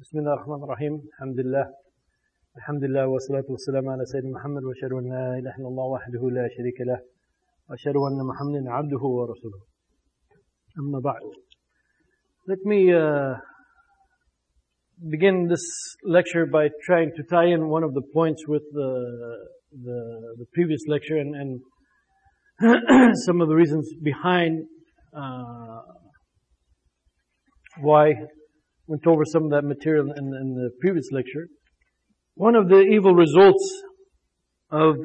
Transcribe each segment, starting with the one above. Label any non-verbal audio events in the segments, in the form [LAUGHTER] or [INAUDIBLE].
بسم الله الرحمن الرحيم. الحمد لله. الحمد لله والصلاة والسلام على سيدنا محمد وأشهد أن لا إله إلا الله وحده لا شريك له وأشهد أن محمدا عبده ورسوله. أما بعد Let me uh, begin this lecture by trying to tie in one of the points with the, the, the previous lecture and, and [CLEARS THROAT] some of the reasons behind uh, why went over some of that material in, in the previous lecture. One of the evil results of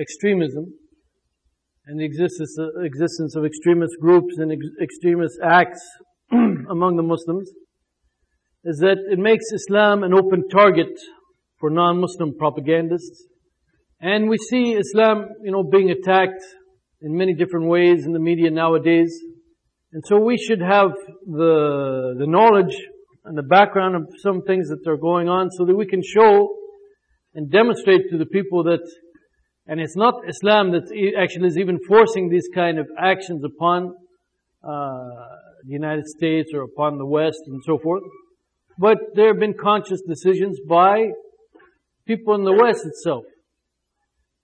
extremism and the existence, existence of extremist groups and ex- extremist acts [CLEARS THROAT] among the Muslims is that it makes Islam an open target for non-Muslim propagandists. And we see Islam, you know, being attacked in many different ways in the media nowadays. And so we should have the, the knowledge and the background of some things that are going on so that we can show and demonstrate to the people that, and it's not Islam that actually is even forcing these kind of actions upon uh, the United States or upon the West and so forth. But there have been conscious decisions by people in the West itself.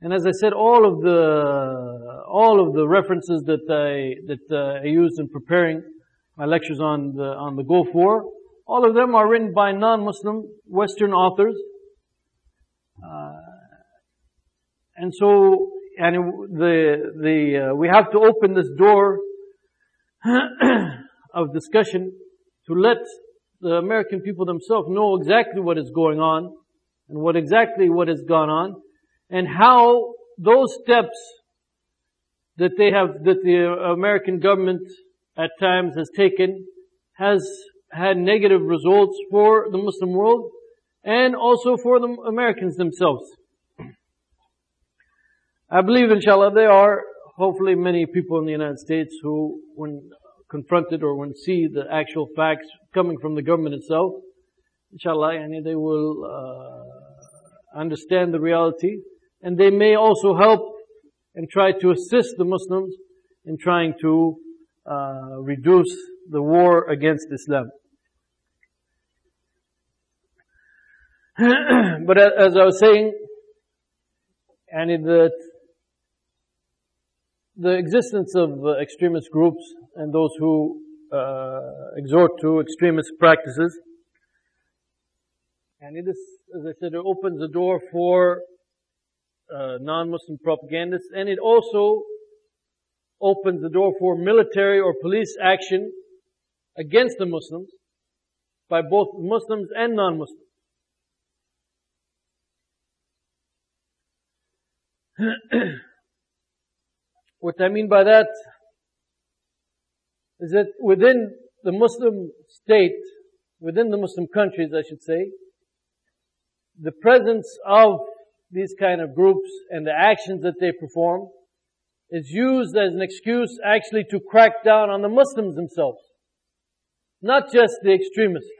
And as I said, all of the all of the references that I that uh, I used in preparing my lectures on the on the Gulf War, all of them are written by non-Muslim Western authors. Uh, and so, and the the uh, we have to open this door [CLEARS THROAT] of discussion to let the American people themselves know exactly what is going on and what exactly what has gone on and how those steps that they have, that the American government at times has taken has had negative results for the Muslim world and also for the Americans themselves. I believe inshallah there are hopefully many people in the United States who when confronted or when see the actual facts coming from the government itself, inshallah, and they will uh, understand the reality and they may also help and try to assist the Muslims in trying to uh, reduce the war against Islam. [CLEARS THROAT] but as I was saying, and the the existence of uh, extremist groups and those who uh, exhort to extremist practices, and it is, as I said, it opens the door for uh, non-Muslim propagandists, and it also opens the door for military or police action against the Muslims by both Muslims and non-Muslims. [CLEARS THROAT] what I mean by that is that within the Muslim state, within the Muslim countries, I should say, the presence of these kind of groups and the actions that they perform is used as an excuse actually to crack down on the Muslims themselves. Not just the extremists.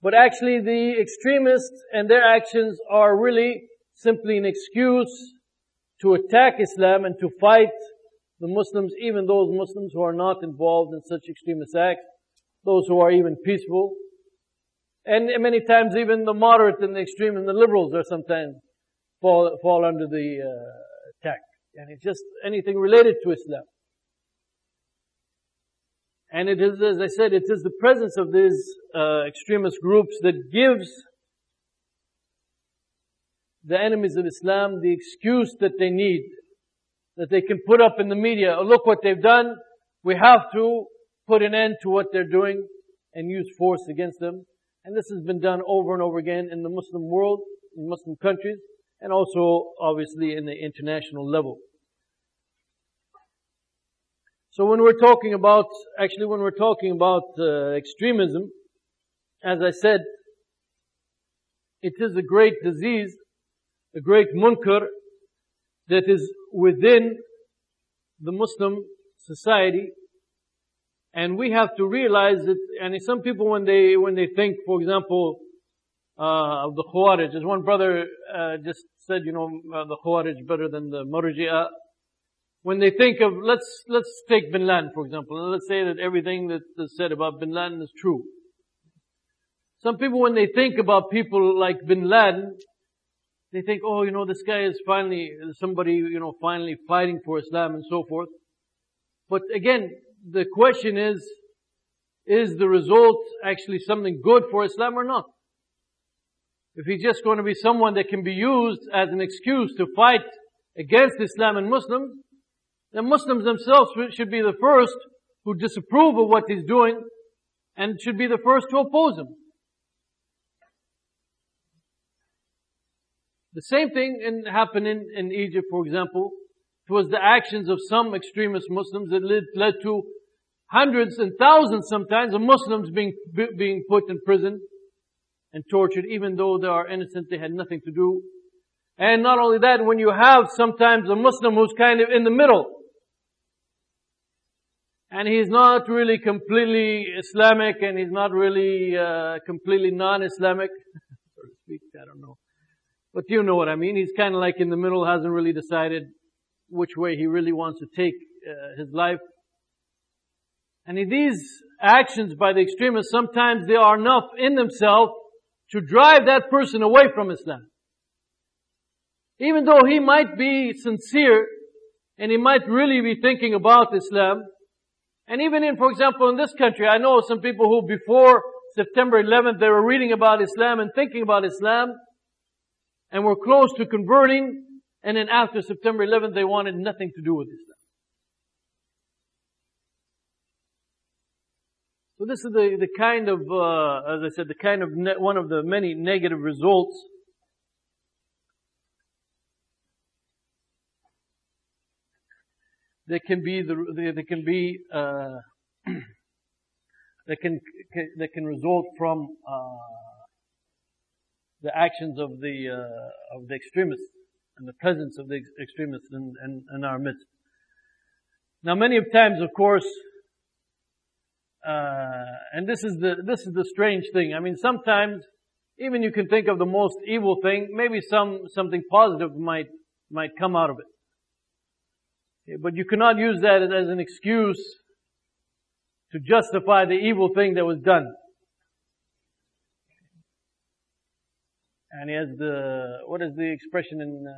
But actually the extremists and their actions are really simply an excuse to attack Islam and to fight the Muslims, even those Muslims who are not involved in such extremist acts, those who are even peaceful, and many times even the moderate and the extreme and the liberals are sometimes fall, fall under the uh, attack. And it's just anything related to Islam. And it is, as I said, it is the presence of these uh, extremist groups that gives the enemies of Islam the excuse that they need, that they can put up in the media. Oh, look what they've done. We have to put an end to what they're doing and use force against them. And this has been done over and over again in the Muslim world, in Muslim countries, and also obviously in the international level. So when we're talking about, actually when we're talking about uh, extremism, as I said, it is a great disease, a great munkar that is within the Muslim society and we have to realize that, and some people when they, when they think, for example, uh, of the Khawarij, as one brother, uh, just said, you know, uh, the Khawarij better than the Murji'ah. when they think of, let's, let's take Bin Laden, for example, and let's say that everything that is said about Bin Laden is true. Some people, when they think about people like Bin Laden, they think, oh, you know, this guy is finally, somebody, you know, finally fighting for Islam and so forth. But again, the question is, is the result actually something good for Islam or not? If he's just going to be someone that can be used as an excuse to fight against Islam and Muslims, then Muslims themselves should be the first who disapprove of what he's doing and should be the first to oppose him. The same thing in, happened in, in Egypt, for example. It was the actions of some extremist Muslims that led, led to hundreds and thousands sometimes of Muslims being, being put in prison and tortured, even though they are innocent, they had nothing to do. And not only that, when you have sometimes a Muslim who's kind of in the middle, and he's not really completely Islamic and he's not really uh, completely non-Islamic, [LAUGHS] so to speak. I don't know, but you know what I mean. He's kind of like in the middle, hasn't really decided which way he really wants to take uh, his life. And in these actions by the extremists, sometimes they are enough in themselves to drive that person away from Islam. Even though he might be sincere and he might really be thinking about Islam, and even in, for example, in this country, I know some people who before September 11th, they were reading about Islam and thinking about Islam and were close to converting. And then after September 11th, they wanted nothing to do with Islam. So this is the, the kind of, uh, as I said, the kind of ne- one of the many negative results There can be the, there can be, uh, [CLEARS THROAT] that can, that can result from, uh, the actions of the, uh, of the extremists and the presence of the extremists in, in, in our midst. Now many of times, of course, uh, and this is the, this is the strange thing. I mean, sometimes, even you can think of the most evil thing, maybe some, something positive might, might come out of it. But you cannot use that as an excuse to justify the evil thing that was done. And he has the, what is the expression in, uh,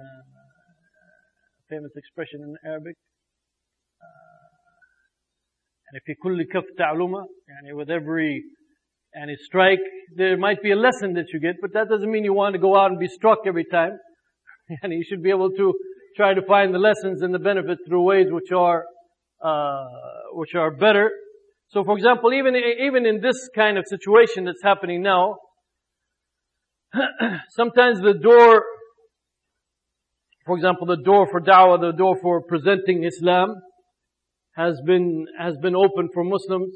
famous expression in Arabic? and if you kulli kaf ta'luma, and with every, and strike, there might be a lesson that you get, but that doesn't mean you want to go out and be struck every time. [LAUGHS] and you should be able to try to find the lessons and the benefits through ways which are, uh, which are better. So for example, even, even in this kind of situation that's happening now, [CLEARS THROAT] sometimes the door, for example, the door for da'wah, the door for presenting Islam has been, has been opened for Muslims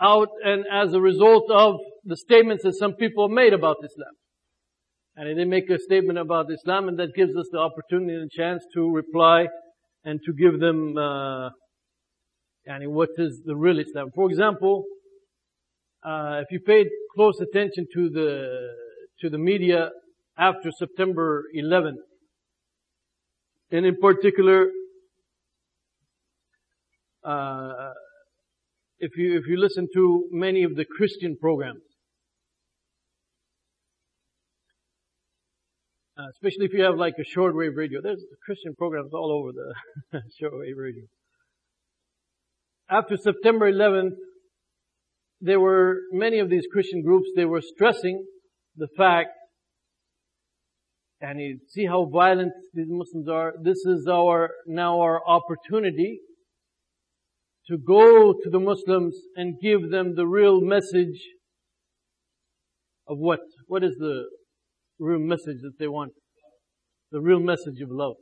out and as a result of the statements that some people made about Islam. And they make a statement about Islam and that gives us the opportunity and chance to reply and to give them, uh, yani what is the real Islam. For example, uh, if you paid close attention to the, to the media after September 11th, and in particular, uh, if you if you listen to many of the Christian programs, Uh, especially if you have like a shortwave radio. There's Christian programs all over the [LAUGHS] shortwave radio. After September 11th, there were many of these Christian groups, they were stressing the fact, and you see how violent these Muslims are. This is our, now our opportunity to go to the Muslims and give them the real message of what? What is the real message that they want. The real message of love.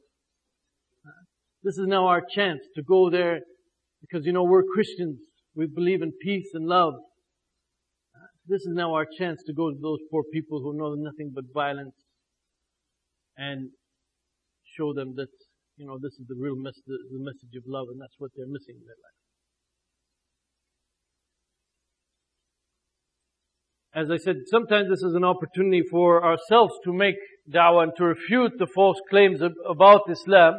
This is now our chance to go there because you know we're Christians. We believe in peace and love. This is now our chance to go to those poor people who know nothing but violence and show them that, you know, this is the real message, the message of love and that's what they're missing in their life. as I said, sometimes this is an opportunity for ourselves to make da'wah and to refute the false claims about Islam.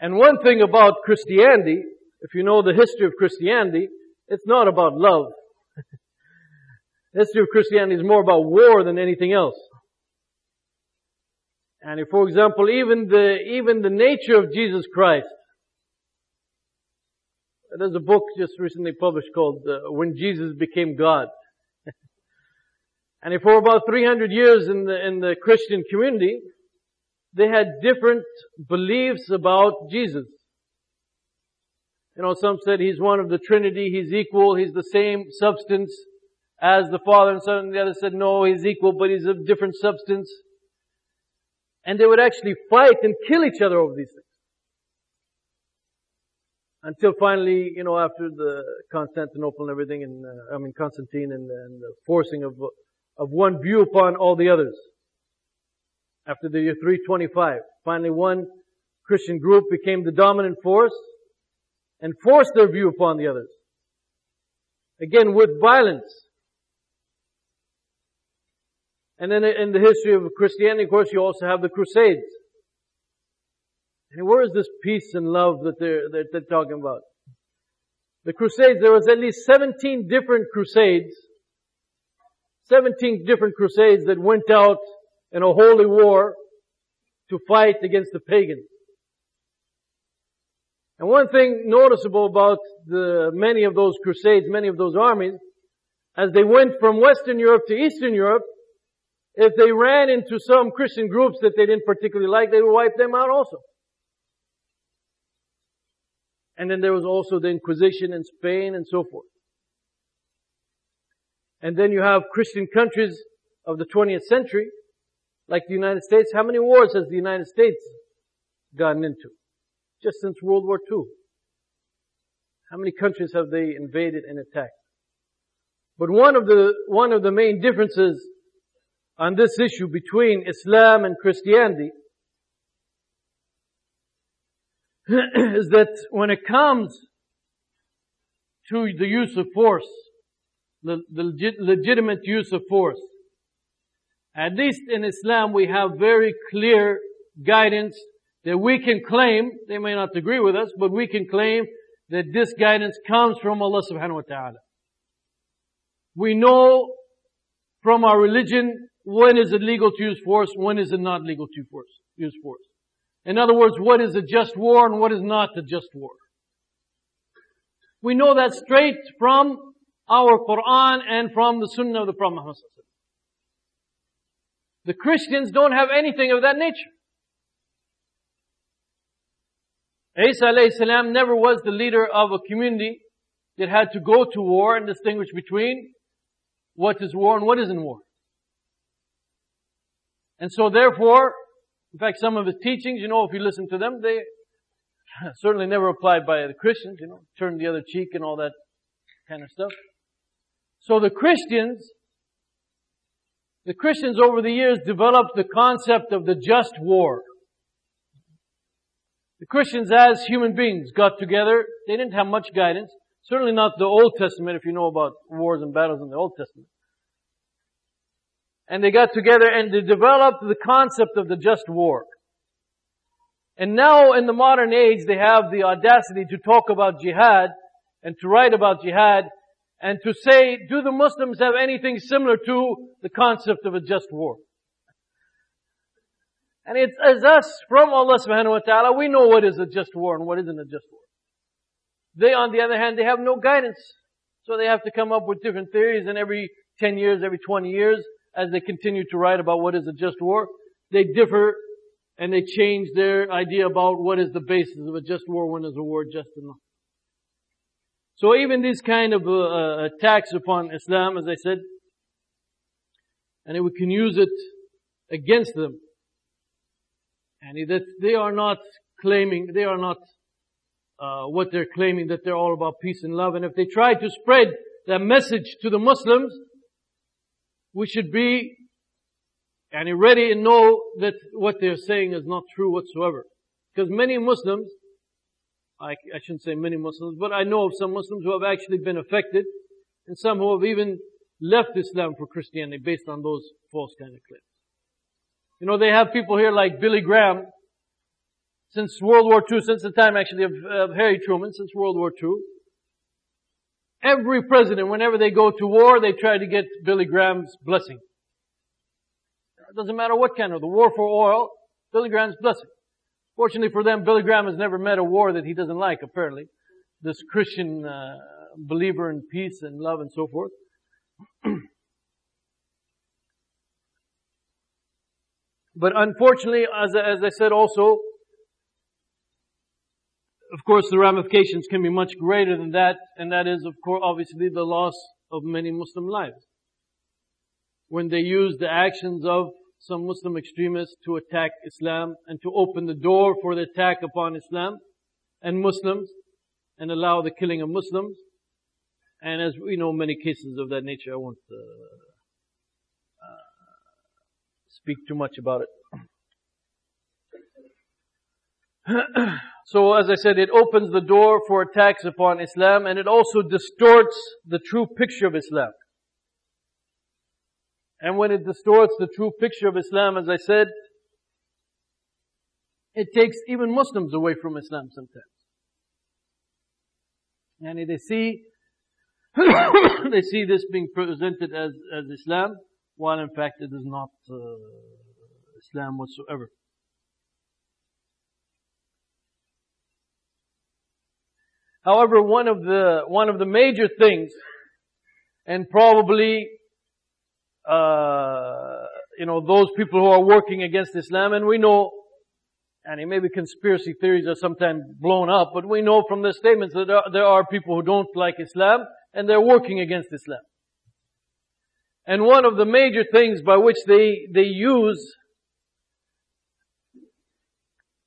And one thing about Christianity, if you know the history of Christianity, it's not about love. The history of Christianity is more about war than anything else. And if, for example, even the, even the nature of Jesus Christ, there's a book just recently published called uh, When Jesus Became God. [LAUGHS] and if for about 300 years in the, in the Christian community, they had different beliefs about Jesus. You know, some said he's one of the Trinity, he's equal, he's the same substance as the Father and Son, and the other said no, he's equal, but he's of different substance. And they would actually fight and kill each other over these things. Until finally, you know, after the Constantinople and everything, and uh, I mean Constantine and, and the forcing of of one view upon all the others. After the year 325, finally one Christian group became the dominant force and forced their view upon the others. Again, with violence. And then in the history of Christianity, of course, you also have the Crusades. And where is this peace and love that they're, that they're talking about? The Crusades, there was at least 17 different Crusades 17 different crusades that went out in a holy war to fight against the pagans. And one thing noticeable about the, many of those crusades, many of those armies, as they went from Western Europe to Eastern Europe, if they ran into some Christian groups that they didn't particularly like, they would wipe them out also. And then there was also the Inquisition in Spain and so forth. And then you have Christian countries of the 20th century, like the United States. How many wars has the United States gotten into? Just since World War II. How many countries have they invaded and attacked? But one of the, one of the main differences on this issue between Islam and Christianity [CLEARS THROAT] is that when it comes to the use of force, the, the legit, legitimate use of force. At least in Islam, we have very clear guidance that we can claim, they may not agree with us, but we can claim that this guidance comes from Allah subhanahu wa ta'ala. We know from our religion when is it legal to use force, when is it not legal to force, use force. In other words, what is a just war and what is not a just war. We know that straight from our Quran and from the Sunnah of the Prophet Muhammad The Christians don't have anything of that nature. Isa salam never was the leader of a community that had to go to war and distinguish between what is war and what isn't war. And so therefore, in fact, some of his teachings, you know, if you listen to them, they [LAUGHS] certainly never applied by the Christians, you know, turn the other cheek and all that kind of stuff. So the Christians, the Christians over the years developed the concept of the just war. The Christians as human beings got together. They didn't have much guidance. Certainly not the Old Testament if you know about wars and battles in the Old Testament. And they got together and they developed the concept of the just war. And now in the modern age they have the audacity to talk about jihad and to write about jihad and to say, do the Muslims have anything similar to the concept of a just war? And it's as us from Allah subhanahu wa ta'ala, we know what is a just war and what isn't a just war. They, on the other hand, they have no guidance. So they have to come up with different theories and every 10 years, every 20 years, as they continue to write about what is a just war, they differ and they change their idea about what is the basis of a just war, when is a war just enough. So even these kind of uh, uh, attacks upon Islam, as I said, and we can use it against them. And that they are not claiming, they are not uh, what they're claiming that they're all about peace and love. And if they try to spread that message to the Muslims, we should be and ready and know that what they're saying is not true whatsoever. Because many Muslims I, I shouldn't say many Muslims, but I know of some Muslims who have actually been affected and some who have even left Islam for Christianity based on those false kind of claims. You know, they have people here like Billy Graham, since World War II, since the time actually of, of Harry Truman, since World War II, every president, whenever they go to war, they try to get Billy Graham's blessing. It doesn't matter what kind of, the war for oil, Billy Graham's blessing. Fortunately for them, Billy Graham has never met a war that he doesn't like, apparently. This Christian uh, believer in peace and love and so forth. [CLEARS THROAT] but unfortunately, as, as I said also, of course, the ramifications can be much greater than that, and that is, of course, obviously the loss of many Muslim lives. When they use the actions of some Muslim extremists to attack Islam and to open the door for the attack upon Islam and Muslims and allow the killing of Muslims. And as we know, many cases of that nature, I won't uh, uh, speak too much about it. [CLEARS THROAT] so as I said, it opens the door for attacks upon Islam and it also distorts the true picture of Islam. And when it distorts the true picture of Islam, as I said, it takes even Muslims away from Islam sometimes. And they see, [COUGHS] they see this being presented as, as Islam, while in fact it is not uh, Islam whatsoever. However, one of the, one of the major things, and probably uh, you know, those people who are working against Islam, and we know, and maybe conspiracy theories are sometimes blown up, but we know from the statements that there are, there are people who don't like Islam, and they're working against Islam. And one of the major things by which they, they use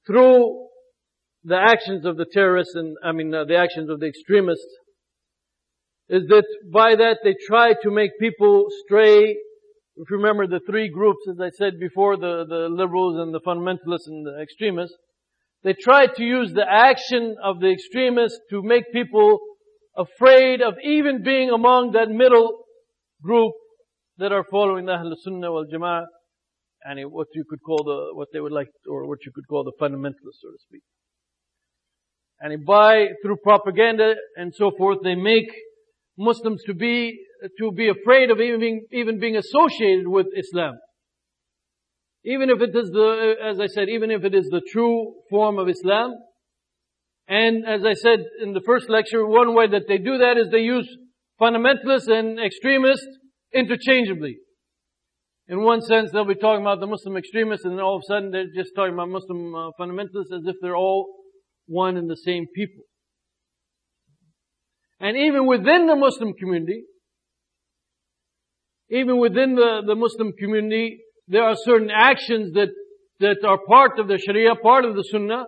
through the actions of the terrorists and, I mean, uh, the actions of the extremists is that by that they try to make people stray if you remember the three groups, as I said before, the, the liberals and the fundamentalists and the extremists, they try to use the action of the extremists to make people afraid of even being among that middle group that are following the Ahl Sunnah wal Jama'ah, and what you could call the, what they would like, or what you could call the fundamentalists, so to speak. And by, through propaganda and so forth, they make Muslims to be to be afraid of even being, even being associated with Islam. Even if it is the, as I said, even if it is the true form of Islam. And as I said in the first lecture, one way that they do that is they use fundamentalists and extremists interchangeably. In one sense, they'll be talking about the Muslim extremists and then all of a sudden they're just talking about Muslim uh, fundamentalists as if they're all one and the same people. And even within the Muslim community, even within the, the Muslim community, there are certain actions that, that are part of the Sharia, part of the Sunnah,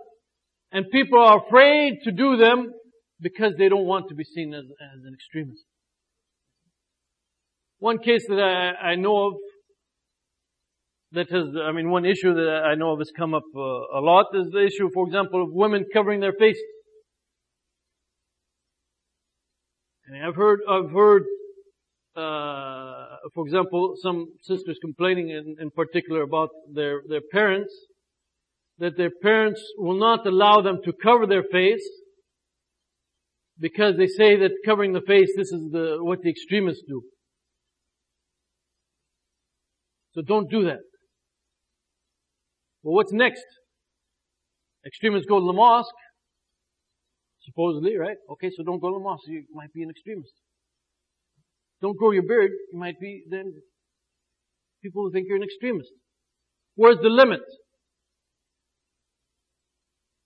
and people are afraid to do them because they don't want to be seen as, as an extremist. One case that I, I know of that has, I mean, one issue that I know of has come up uh, a lot is the issue, for example, of women covering their faces. And I've heard, I've heard uh, for example, some sisters complaining in, in particular about their, their parents, that their parents will not allow them to cover their face because they say that covering the face, this is the, what the extremists do. So don't do that. Well, what's next? Extremists go to the mosque, supposedly, right? Okay, so don't go to the mosque. You might be an extremist. Don't grow your beard. You might be then people will think you're an extremist. Where's the limit?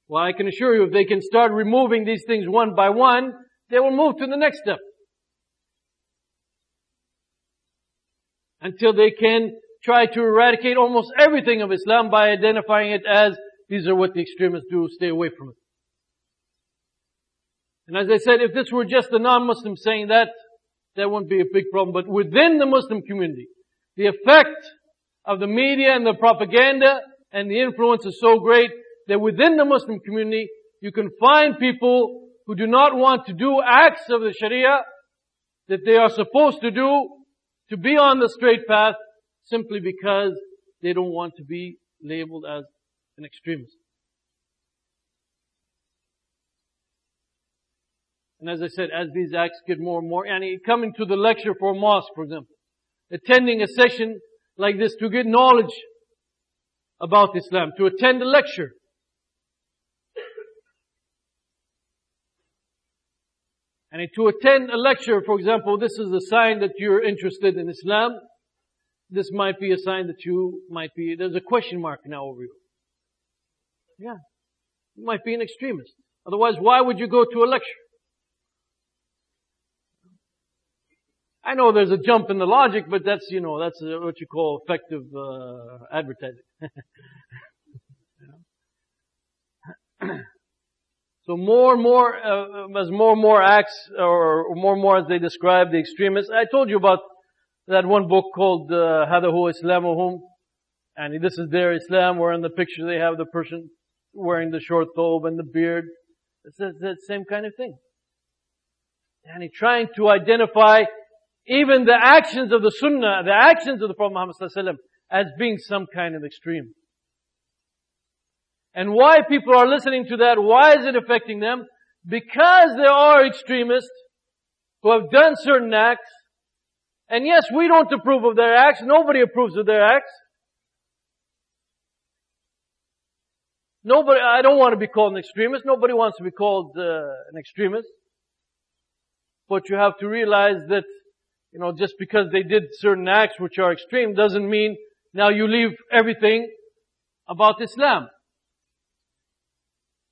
Well, I can assure you if they can start removing these things one by one, they will move to the next step. Until they can try to eradicate almost everything of Islam by identifying it as these are what the extremists do, stay away from it. And as I said, if this were just the non-Muslim saying that, that wouldn't be a big problem. But within the Muslim community, the effect of the media and the propaganda and the influence is so great that within the Muslim community, you can find people who do not want to do acts of the Sharia that they are supposed to do to be on the straight path simply because they don't want to be labeled as an extremist. And as I said, as these acts get more and more, and coming to the lecture for a mosque, for example, attending a session like this to get knowledge about Islam, to attend a lecture. And to attend a lecture, for example, this is a sign that you're interested in Islam this might be a sign that you might be, there's a question mark now over you. Yeah. You might be an extremist. Otherwise, why would you go to a lecture? I know there's a jump in the logic, but that's, you know, that's uh, what you call effective uh, advertising. [LAUGHS] so more and more, uh, as more and more acts, or more and more as they describe the extremists, I told you about that one book called uh, Islamu" Islamuhum, and this is their Islam, where in the picture they have the person wearing the short thobe and the beard. It's the same kind of thing. And he's trying to identify even the actions of the Sunnah, the actions of the Prophet Muhammad as being some kind of extreme. And why people are listening to that, why is it affecting them? Because there are extremists who have done certain acts and yes, we don't approve of their acts, nobody approves of their acts. Nobody, I don't want to be called an extremist, nobody wants to be called uh, an extremist. But you have to realize that you know, just because they did certain acts which are extreme doesn't mean now you leave everything about Islam.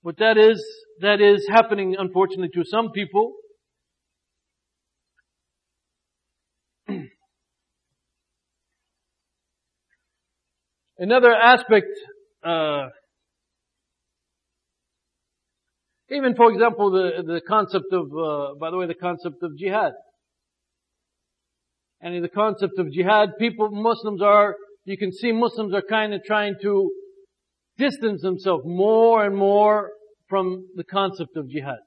But that is, that is happening unfortunately to some people. Another aspect, uh, even for example, the, the concept of, uh, by the way, the concept of jihad and in the concept of jihad, people, Muslims are, you can see Muslims are kind of trying to distance themselves more and more from the concept of jihad.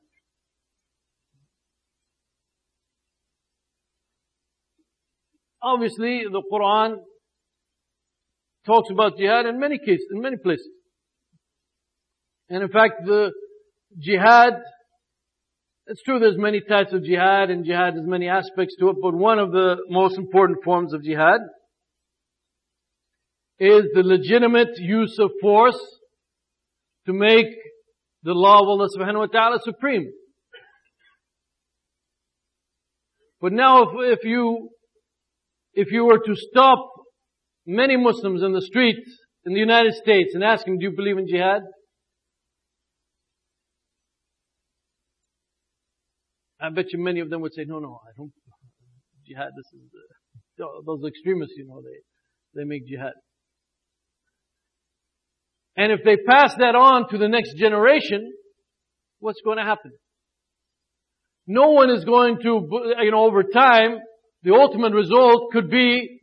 Obviously, the Quran talks about jihad in many cases, in many places. And in fact, the jihad it's true there's many types of jihad and jihad has many aspects to it, but one of the most important forms of jihad is the legitimate use of force to make the law of Allah subhanahu wa ta'ala supreme. But now if, if you, if you were to stop many Muslims in the streets in the United States and ask them, do you believe in jihad? I bet you many of them would say, no, no, I don't, jihad, this is, the, those extremists, you know, they, they make jihad. And if they pass that on to the next generation, what's going to happen? No one is going to, you know, over time, the ultimate result could be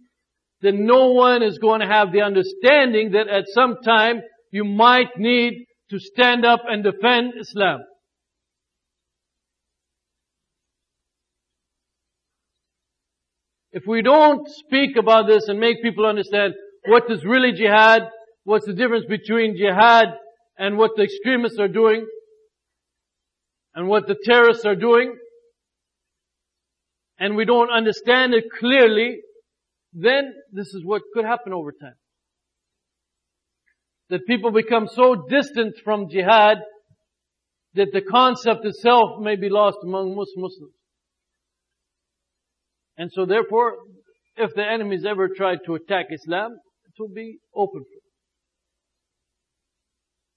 that no one is going to have the understanding that at some time you might need to stand up and defend Islam. If we don't speak about this and make people understand what is really jihad, what's the difference between jihad and what the extremists are doing, and what the terrorists are doing, and we don't understand it clearly, then this is what could happen over time. That people become so distant from jihad that the concept itself may be lost among most Muslims. And so therefore, if the enemies ever try to attack Islam, it will be open for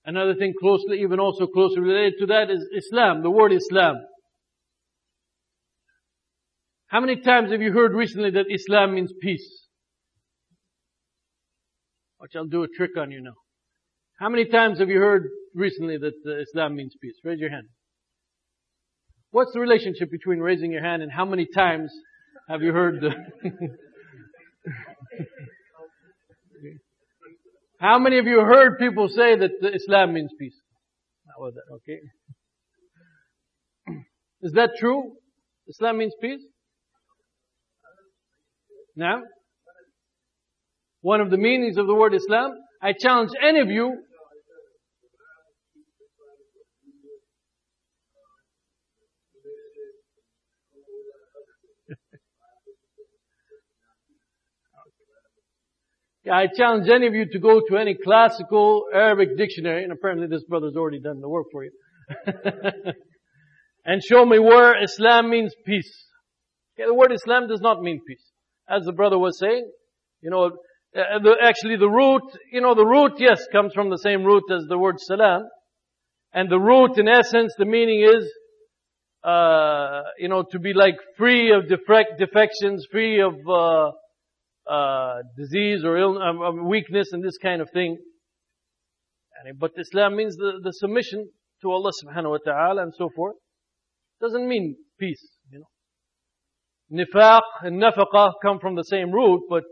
them. Another thing closely, even also closely related to that is Islam, the word Islam. How many times have you heard recently that Islam means peace? Watch, I'll do a trick on you now. How many times have you heard recently that uh, Islam means peace? Raise your hand. What's the relationship between raising your hand and how many times have you heard the [LAUGHS] How many of you heard people say that Islam means peace? How was that? Okay. [CLEARS THROAT] Is that true? Islam means peace? Now, one of the meanings of the word Islam, I challenge any of you I challenge any of you to go to any classical Arabic dictionary, and apparently this brother's already done the work for you, [LAUGHS] and show me where Islam means peace. Okay, the word Islam does not mean peace. As the brother was saying, you know, uh, actually the root, you know, the root, yes, comes from the same root as the word salam. And the root, in essence, the meaning is, uh, you know, to be like free of defect, defections, free of, uh, uh, disease or ill, um, um, weakness and this kind of thing. But Islam means the, the submission to Allah subhanahu wa ta'ala and so forth. Doesn't mean peace, you know. Nifaq and nafaqah come from the same root, but,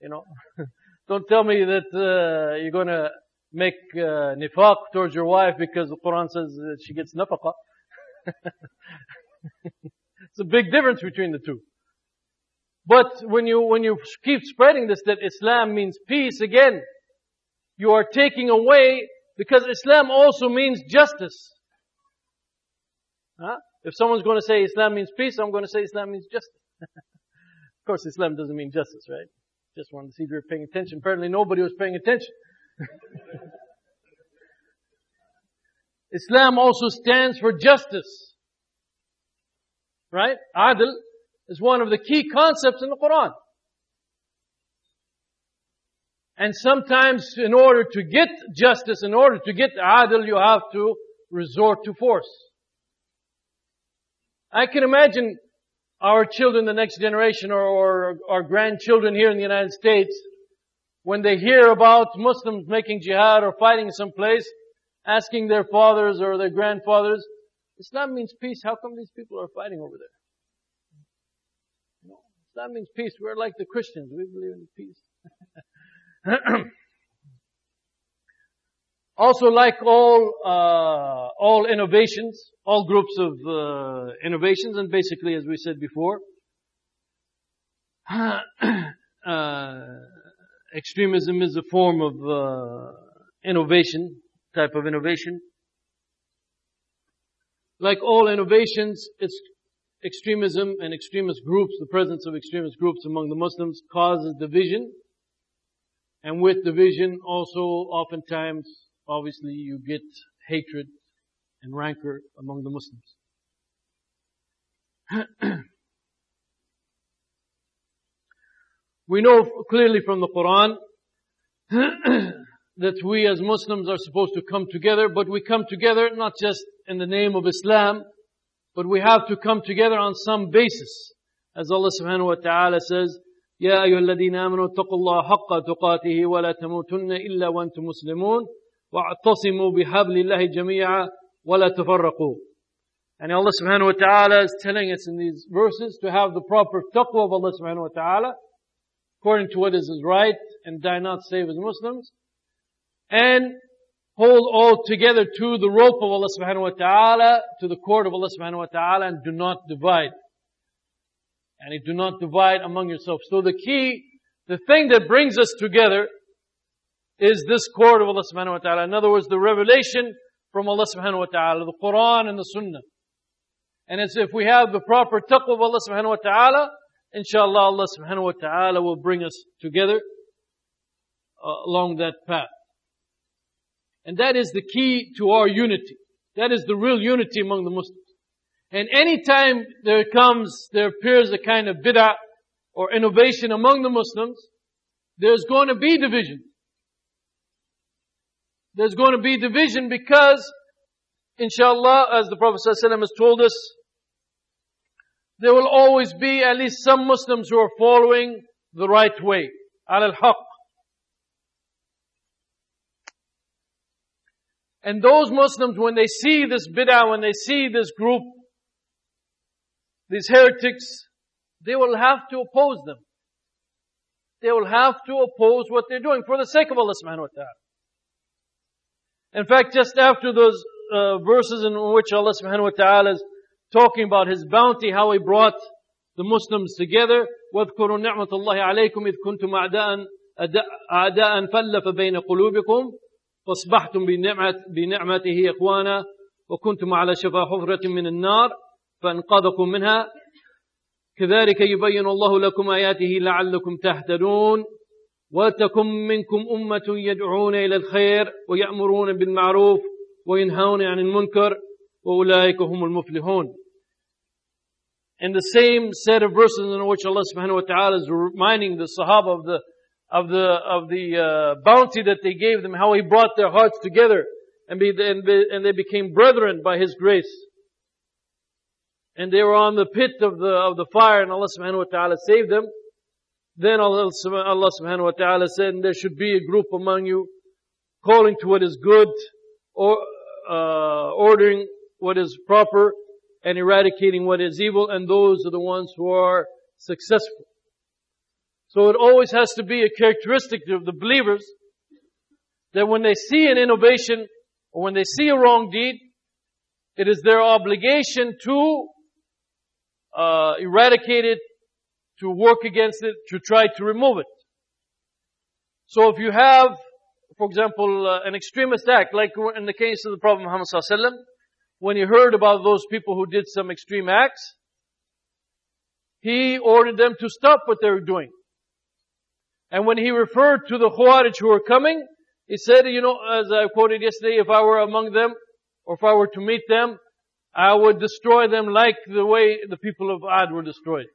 you know, [LAUGHS] don't tell me that, uh, you're gonna make, uh, nifaq towards your wife because the Quran says that she gets nafaqah. [LAUGHS] it's a big difference between the two. But when you, when you keep spreading this that Islam means peace again, you are taking away, because Islam also means justice. Huh? If someone's going to say Islam means peace, I'm going to say Islam means justice. [LAUGHS] of course, Islam doesn't mean justice, right? Just wanted to see if you were paying attention. Apparently nobody was paying attention. [LAUGHS] Islam also stands for justice. Right? Adl is one of the key concepts in the Quran. And sometimes in order to get justice, in order to get adl, you have to resort to force. I can imagine our children, the next generation, or, or our grandchildren here in the United States, when they hear about Muslims making jihad or fighting in some place, asking their fathers or their grandfathers, Islam means peace. How come these people are fighting over there? No, Islam means peace. We're like the Christians. We believe in peace. [CLEARS THROAT] also, like all uh, all innovations, all groups of uh, innovations, and basically, as we said before, [CLEARS THROAT] uh, extremism is a form of uh, innovation, type of innovation. Like all innovations, it's extremism and extremist groups, the presence of extremist groups among the Muslims causes division. And with division also oftentimes, obviously, you get hatred and rancor among the Muslims. [CLEARS THROAT] we know clearly from the Quran [CLEARS THROAT] that we as Muslims are supposed to come together, but we come together not just in the name of Islam, but we have to come together on some basis. As Allah subhanahu wa ta'ala says, يا أيها الذين آمنوا اتقوا الله حق تقاته ولا تموتن إلا وأنتم مسلمون واعتصموا بحبل الله جميعا ولا تفرقوا And Allah subhanahu wa ta'ala is telling us in these verses to have the proper taqwa of Allah subhanahu wa ta'ala according to what is right and die not save as Muslims and hold all together to the rope of Allah subhanahu wa ta'ala, to the cord of Allah subhanahu wa ta'ala, and do not divide. And do not divide among yourselves. So the key, the thing that brings us together is this cord of Allah subhanahu wa ta'ala. In other words, the revelation from Allah subhanahu wa ta'ala, the Quran and the Sunnah. And it's if we have the proper taqwa of Allah subhanahu wa ta'ala, inshallah Allah subhanahu wa ta'ala will bring us together uh, along that path. And that is the key to our unity. That is the real unity among the Muslims. And anytime there comes, there appears a kind of bid'ah or innovation among the Muslims, there's going to be division. There's going to be division because, inshallah, as the Prophet ﷺ has told us, there will always be at least some Muslims who are following the right way. Al-haq. And those Muslims, when they see this bid'ah, when they see this group, these heretics, they will have to oppose them. They will have to oppose what they're doing for the sake of Allah subhanahu wa ta'ala. In fact, just after those uh, verses in which Allah subhanahu wa ta'ala is talking about His bounty, how He brought the Muslims together, وَاذْكُرُوا نِعْمَةَ اللَّهِ عَلَيْكُمْ إِذْ كُنْتُمْ أَعْدَاءً أعداء فلف بين قلوبكم فاصبحتم بنعمة بنعمته إخوانا وكنتم على شفا حفرة من النار فانقذكم منها كذلك يبين الله لكم آياته لعلكم تهتدون وتكن منكم أمة يدعون إلى الخير ويأمرون بالمعروف وينهون عن المنكر وأولئك هم المفلحون In the same set of verses in which Allah subhanahu wa ta'ala is reminding the Sahaba of the of the of the uh, bounty that they gave them, how He brought their hearts together and, be, and, be, and they became brethren by His grace. And they were on the pit of the of the fire, and Allah subhanahu wa ta'ala saved them. Then Allah, subhanahu wa ta'ala said, there should be a group among you calling to what is good, or uh, ordering what is proper, and eradicating what is evil, and those are the ones who are successful. So it always has to be a characteristic of the believers that when they see an innovation or when they see a wrong deed, it is their obligation to uh, eradicate it to work against it, to try to remove it. So if you have, for example, uh, an extremist act, like in the case of the Prophet Muhammad sallallahu when he heard about those people who did some extreme acts, he ordered them to stop what they were doing. And when he referred to the Khawarij who were coming, he said, you know, as I quoted yesterday, if I were among them, or if I were to meet them, I would destroy them like the way the people of Ad were destroyed.